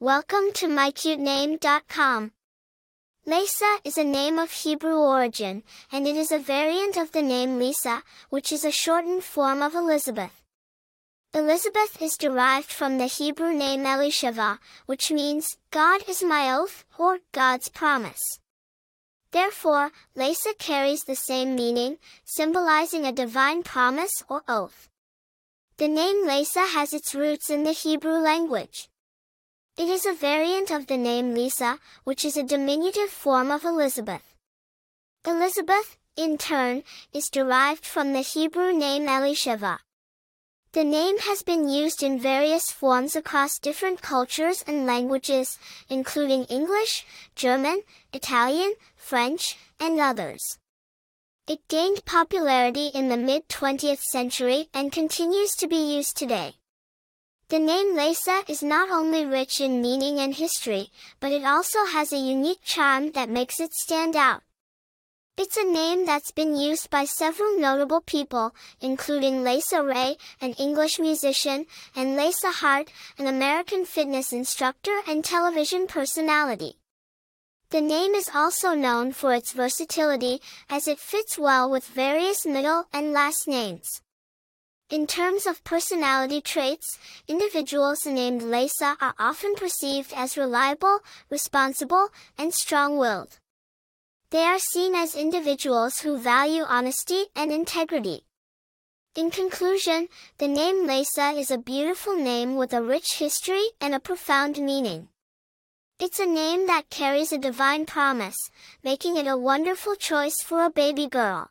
Welcome to mycutename.com. Leisa is a name of Hebrew origin, and it is a variant of the name Lisa, which is a shortened form of Elizabeth. Elizabeth is derived from the Hebrew name Elisheva, which means, God is my oath, or God's promise. Therefore, Leisa carries the same meaning, symbolizing a divine promise or oath. The name Leisa has its roots in the Hebrew language. It is a variant of the name Lisa, which is a diminutive form of Elizabeth. Elizabeth, in turn, is derived from the Hebrew name Elisheva. The name has been used in various forms across different cultures and languages, including English, German, Italian, French, and others. It gained popularity in the mid-20th century and continues to be used today. The name Leisa is not only rich in meaning and history, but it also has a unique charm that makes it stand out. It's a name that's been used by several notable people, including Leisa Ray, an English musician, and Leisa Hart, an American fitness instructor and television personality. The name is also known for its versatility, as it fits well with various middle and last names. In terms of personality traits, individuals named Leisa are often perceived as reliable, responsible, and strong-willed. They are seen as individuals who value honesty and integrity. In conclusion, the name Leisa is a beautiful name with a rich history and a profound meaning. It's a name that carries a divine promise, making it a wonderful choice for a baby girl.